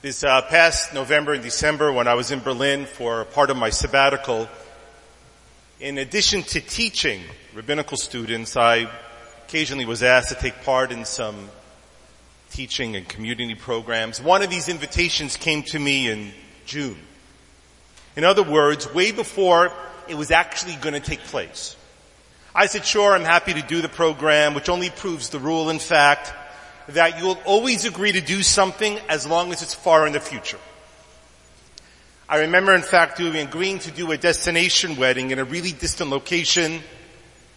This uh, past November and December when I was in Berlin for part of my sabbatical, in addition to teaching rabbinical students, I occasionally was asked to take part in some teaching and community programs. One of these invitations came to me in June. In other words, way before it was actually going to take place. I said, sure, I'm happy to do the program, which only proves the rule in fact that you'll always agree to do something as long as it's far in the future. I remember, in fact, doing, agreeing to do a destination wedding in a really distant location.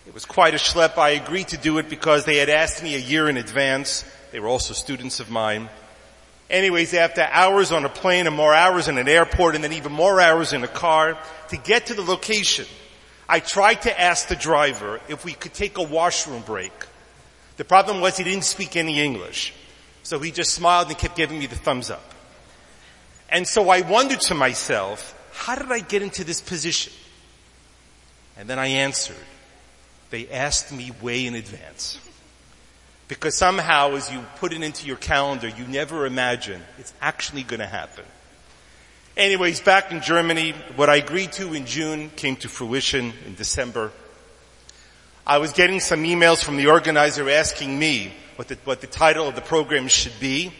It was quite a schlep. I agreed to do it because they had asked me a year in advance. They were also students of mine. Anyways, after hours on a plane and more hours in an airport and then even more hours in a car, to get to the location, I tried to ask the driver if we could take a washroom break. The problem was he didn't speak any English. So he just smiled and kept giving me the thumbs up. And so I wondered to myself, how did I get into this position? And then I answered, they asked me way in advance. Because somehow as you put it into your calendar, you never imagine it's actually going to happen. Anyways, back in Germany, what I agreed to in June came to fruition in December. I was getting some emails from the organizer asking me what the, what the title of the program should be.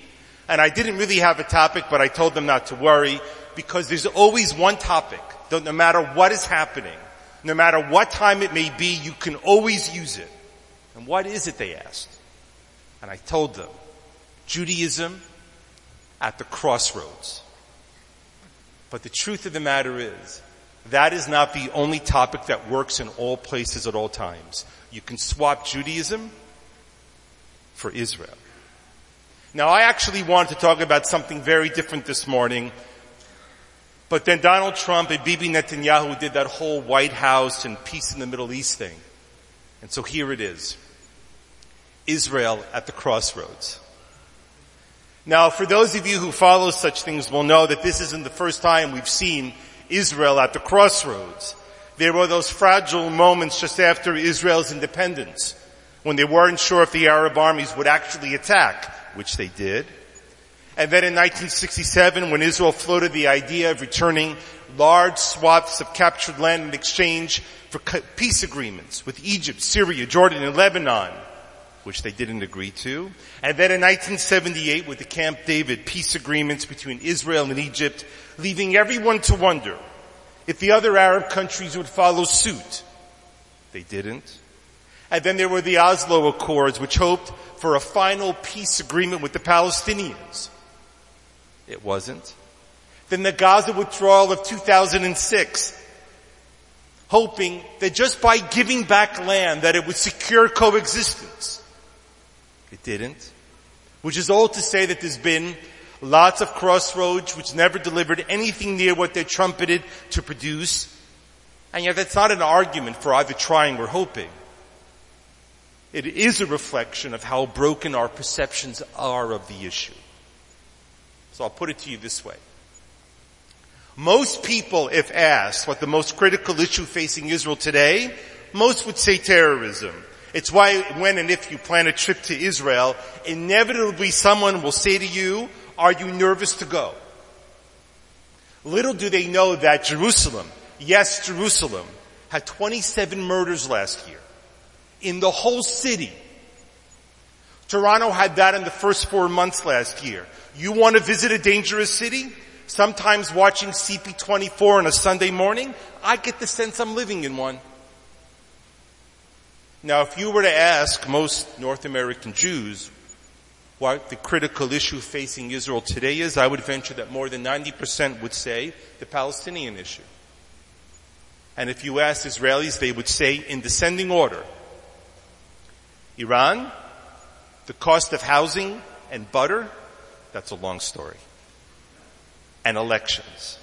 And I didn't really have a topic, but I told them not to worry because there's always one topic. No matter what is happening, no matter what time it may be, you can always use it. And what is it they asked? And I told them, Judaism at the crossroads. But the truth of the matter is, that is not the only topic that works in all places at all times. You can swap Judaism for Israel. Now I actually wanted to talk about something very different this morning, but then Donald Trump and Bibi Netanyahu did that whole White House and peace in the Middle East thing. And so here it is. Israel at the crossroads. Now for those of you who follow such things will know that this isn't the first time we've seen Israel at the crossroads. There were those fragile moments just after Israel's independence when they weren't sure if the Arab armies would actually attack, which they did. And then in 1967 when Israel floated the idea of returning large swaths of captured land in exchange for peace agreements with Egypt, Syria, Jordan, and Lebanon, which they didn't agree to. And then in 1978 with the Camp David peace agreements between Israel and Egypt, leaving everyone to wonder if the other Arab countries would follow suit. They didn't. And then there were the Oslo Accords, which hoped for a final peace agreement with the Palestinians. It wasn't. Then the Gaza withdrawal of 2006, hoping that just by giving back land that it would secure coexistence. It didn't. Which is all to say that there's been lots of crossroads which never delivered anything near what they trumpeted to produce. And yet that's not an argument for either trying or hoping. It is a reflection of how broken our perceptions are of the issue. So I'll put it to you this way. Most people, if asked what the most critical issue facing Israel today, most would say terrorism. It's why when and if you plan a trip to Israel, inevitably someone will say to you, are you nervous to go? Little do they know that Jerusalem, yes Jerusalem, had 27 murders last year. In the whole city. Toronto had that in the first four months last year. You want to visit a dangerous city? Sometimes watching CP24 on a Sunday morning, I get the sense I'm living in one. Now if you were to ask most North American Jews what the critical issue facing Israel today is, I would venture that more than 90% would say the Palestinian issue. And if you ask Israelis, they would say in descending order, Iran, the cost of housing and butter, that's a long story. And elections,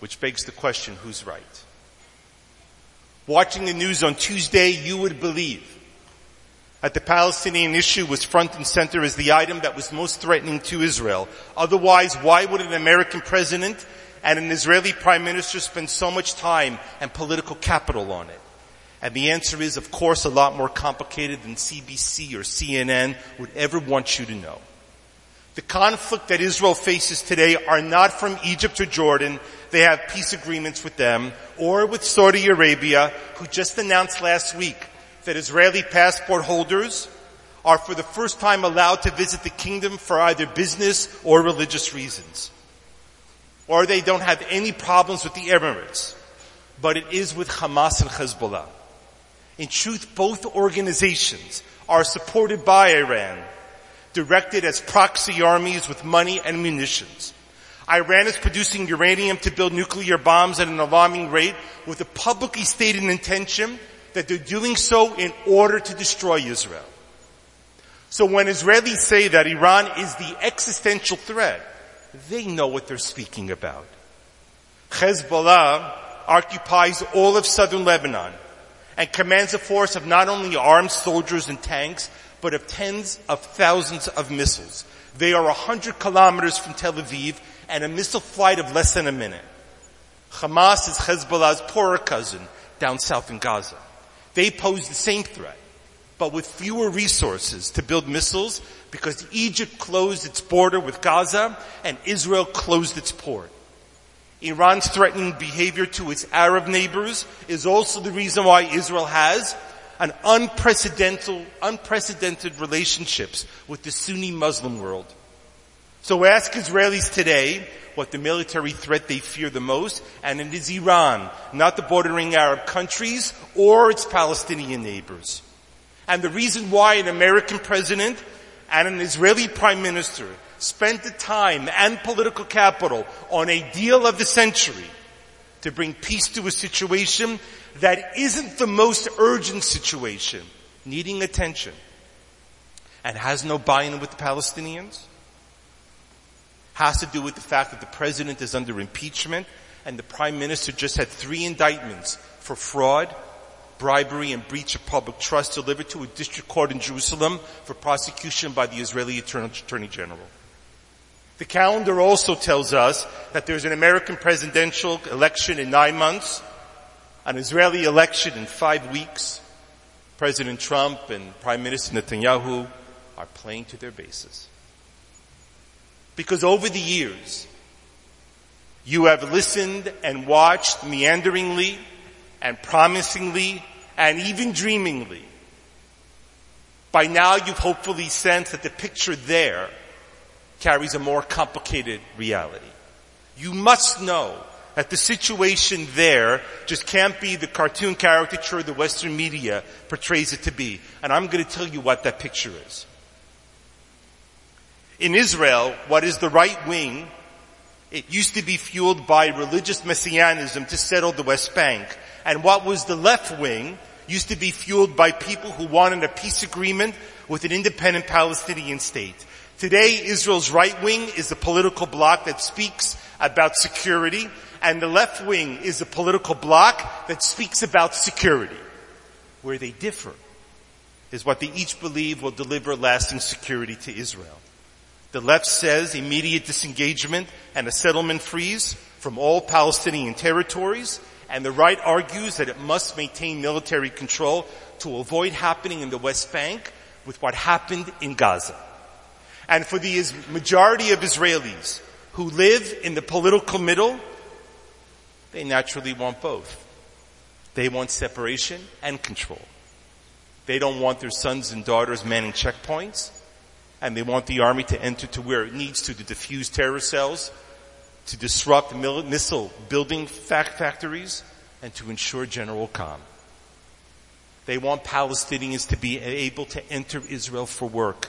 which begs the question, who's right? Watching the news on Tuesday, you would believe that the Palestinian issue was front and center as the item that was most threatening to Israel. Otherwise, why would an American president and an Israeli prime minister spend so much time and political capital on it? And the answer is, of course, a lot more complicated than CBC or CNN would ever want you to know. The conflict that Israel faces today are not from Egypt or Jordan. They have peace agreements with them or with Saudi Arabia, who just announced last week that Israeli passport holders are for the first time allowed to visit the kingdom for either business or religious reasons. Or they don't have any problems with the Emirates. But it is with Hamas and Hezbollah. In truth, both organizations are supported by Iran, directed as proxy armies with money and munitions. Iran is producing uranium to build nuclear bombs at an alarming rate with a publicly stated intention that they're doing so in order to destroy Israel. So when Israelis say that Iran is the existential threat, they know what they're speaking about. Hezbollah occupies all of southern Lebanon and commands a force of not only armed soldiers and tanks, of tens of thousands of missiles. They are hundred kilometers from Tel Aviv and a missile flight of less than a minute. Hamas is Hezbollah's poorer cousin down south in Gaza. They pose the same threat, but with fewer resources to build missiles because Egypt closed its border with Gaza and Israel closed its port. Iran's threatening behavior to its Arab neighbors is also the reason why Israel has an unprecedented, unprecedented relationships with the Sunni Muslim world. So ask Israelis today what the military threat they fear the most, and it is Iran, not the bordering Arab countries or its Palestinian neighbors. And the reason why an American president and an Israeli prime minister spent the time and political capital on a deal of the century to bring peace to a situation that isn't the most urgent situation, needing attention, and has no buy-in with the Palestinians, has to do with the fact that the president is under impeachment and the prime minister just had three indictments for fraud, bribery and breach of public trust delivered to a district court in Jerusalem for prosecution by the Israeli Attorney General. The calendar also tells us that there's an American presidential election in nine months, an Israeli election in five weeks. President Trump and Prime Minister Netanyahu are playing to their bases. Because over the years, you have listened and watched meanderingly and promisingly and even dreamingly. By now you've hopefully sensed that the picture there carries a more complicated reality. You must know that the situation there just can't be the cartoon caricature the Western media portrays it to be. And I'm going to tell you what that picture is. In Israel, what is the right wing, it used to be fueled by religious messianism to settle the West Bank. And what was the left wing used to be fueled by people who wanted a peace agreement with an independent Palestinian state. Today, Israel's right wing is a political bloc that speaks about security, and the left wing is a political bloc that speaks about security. Where they differ is what they each believe will deliver lasting security to Israel. The left says immediate disengagement and a settlement freeze from all Palestinian territories, and the right argues that it must maintain military control to avoid happening in the West Bank with what happened in Gaza. And for the majority of Israelis who live in the political middle, they naturally want both. They want separation and control. They don't want their sons and daughters manning checkpoints, and they want the army to enter to where it needs to to defuse terror cells, to disrupt missile building factories, and to ensure general calm. They want Palestinians to be able to enter Israel for work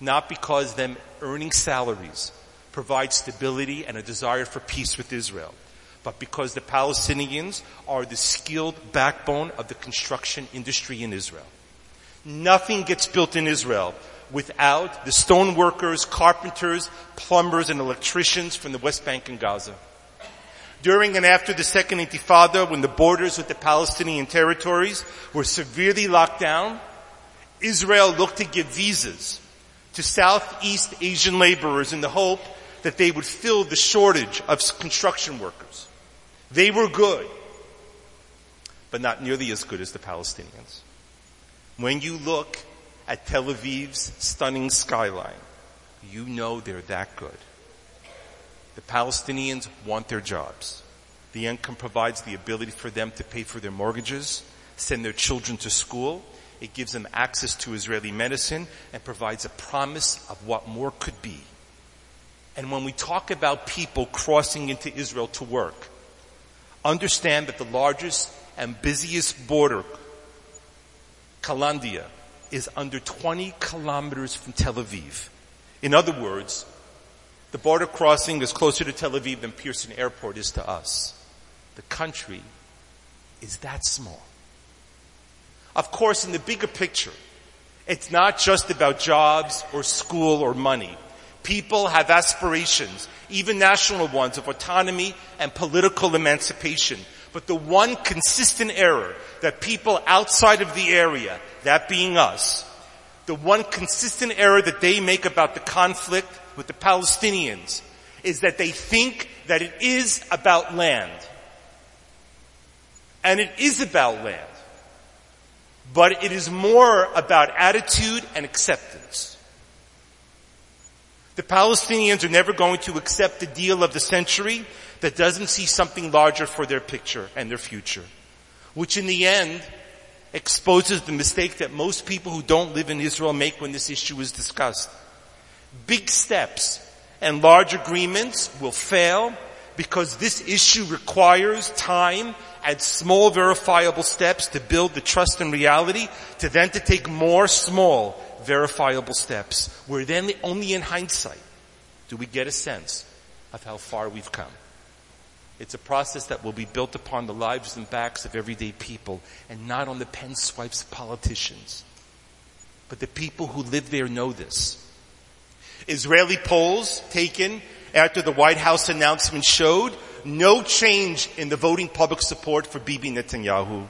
not because them earning salaries provides stability and a desire for peace with Israel, but because the Palestinians are the skilled backbone of the construction industry in Israel. Nothing gets built in Israel without the stone workers, carpenters, plumbers, and electricians from the West Bank and Gaza. During and after the Second Intifada, when the borders with the Palestinian territories were severely locked down, Israel looked to give visas to Southeast Asian laborers in the hope that they would fill the shortage of construction workers. They were good. but not nearly as good as the Palestinians. When you look at Tel Aviv's stunning skyline, you know they're that good. The Palestinians want their jobs. The income provides the ability for them to pay for their mortgages, send their children to school. It gives them access to Israeli medicine and provides a promise of what more could be. And when we talk about people crossing into Israel to work, understand that the largest and busiest border, Kalandia, is under 20 kilometers from Tel Aviv. In other words, the border crossing is closer to Tel Aviv than Pearson Airport is to us. The country is that small. Of course, in the bigger picture, it's not just about jobs or school or money. People have aspirations, even national ones, of autonomy and political emancipation. But the one consistent error that people outside of the area, that being us, the one consistent error that they make about the conflict with the Palestinians is that they think that it is about land. And it is about land. But it is more about attitude and acceptance. The Palestinians are never going to accept the deal of the century that doesn't see something larger for their picture and their future, which in the end exposes the mistake that most people who don't live in Israel make when this issue is discussed. Big steps and large agreements will fail because this issue requires time and small verifiable steps to build the trust and reality to then to take more small verifiable steps where then only in hindsight do we get a sense of how far we've come. It's a process that will be built upon the lives and backs of everyday people and not on the pen swipes of politicians. But the people who live there know this. Israeli polls taken after the White House announcement showed no change in the voting public support for Bibi Netanyahu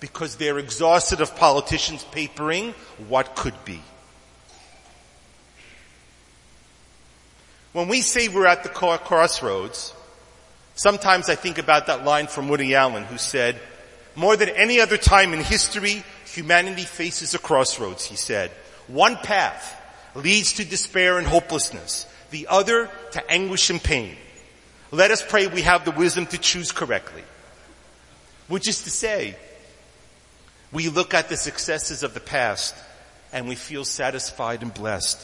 because they're exhausted of politicians papering what could be. When we say we're at the crossroads, sometimes I think about that line from Woody Allen who said, more than any other time in history, humanity faces a crossroads, he said. One path leads to despair and hopelessness, the other to anguish and pain. Let us pray we have the wisdom to choose correctly. Which is to say, we look at the successes of the past and we feel satisfied and blessed.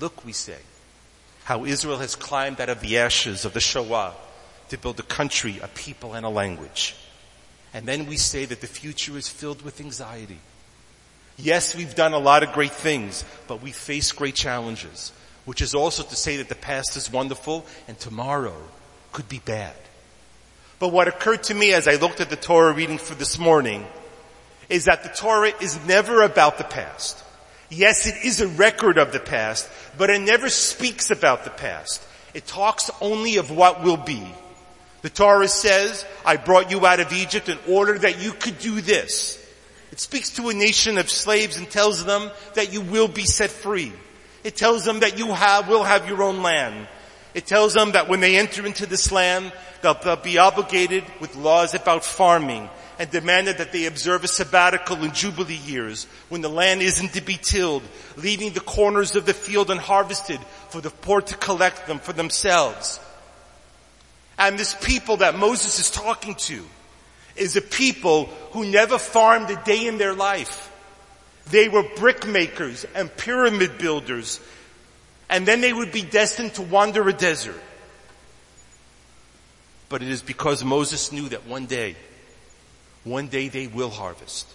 Look, we say, how Israel has climbed out of the ashes of the Shoah to build a country, a people, and a language. And then we say that the future is filled with anxiety. Yes, we've done a lot of great things, but we face great challenges, which is also to say that the past is wonderful and tomorrow could be bad. But what occurred to me as I looked at the Torah reading for this morning is that the Torah is never about the past. Yes, it is a record of the past, but it never speaks about the past. It talks only of what will be. The Torah says, I brought you out of Egypt in order that you could do this. It speaks to a nation of slaves and tells them that you will be set free. It tells them that you have, will have your own land. It tells them that when they enter into this land, they'll, they'll be obligated with laws about farming and demanded that they observe a sabbatical in Jubilee years when the land isn't to be tilled, leaving the corners of the field unharvested for the poor to collect them for themselves. And this people that Moses is talking to is a people who never farmed a day in their life. They were brickmakers and pyramid builders, and then they would be destined to wander a desert. But it is because Moses knew that one day one day they will harvest.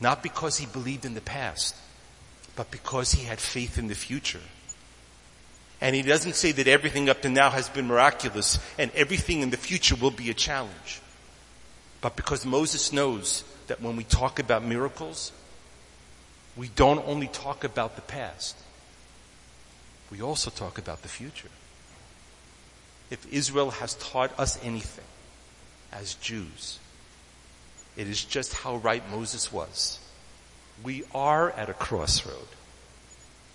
Not because he believed in the past, but because he had faith in the future. And he doesn't say that everything up to now has been miraculous and everything in the future will be a challenge. But because Moses knows that when we talk about miracles, we don't only talk about the past, we also talk about the future. If Israel has taught us anything as Jews, it is just how right Moses was. We are at a crossroad,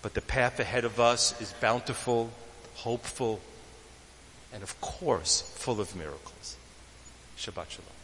but the path ahead of us is bountiful, hopeful, and of course, full of miracles. Shabbat Shalom.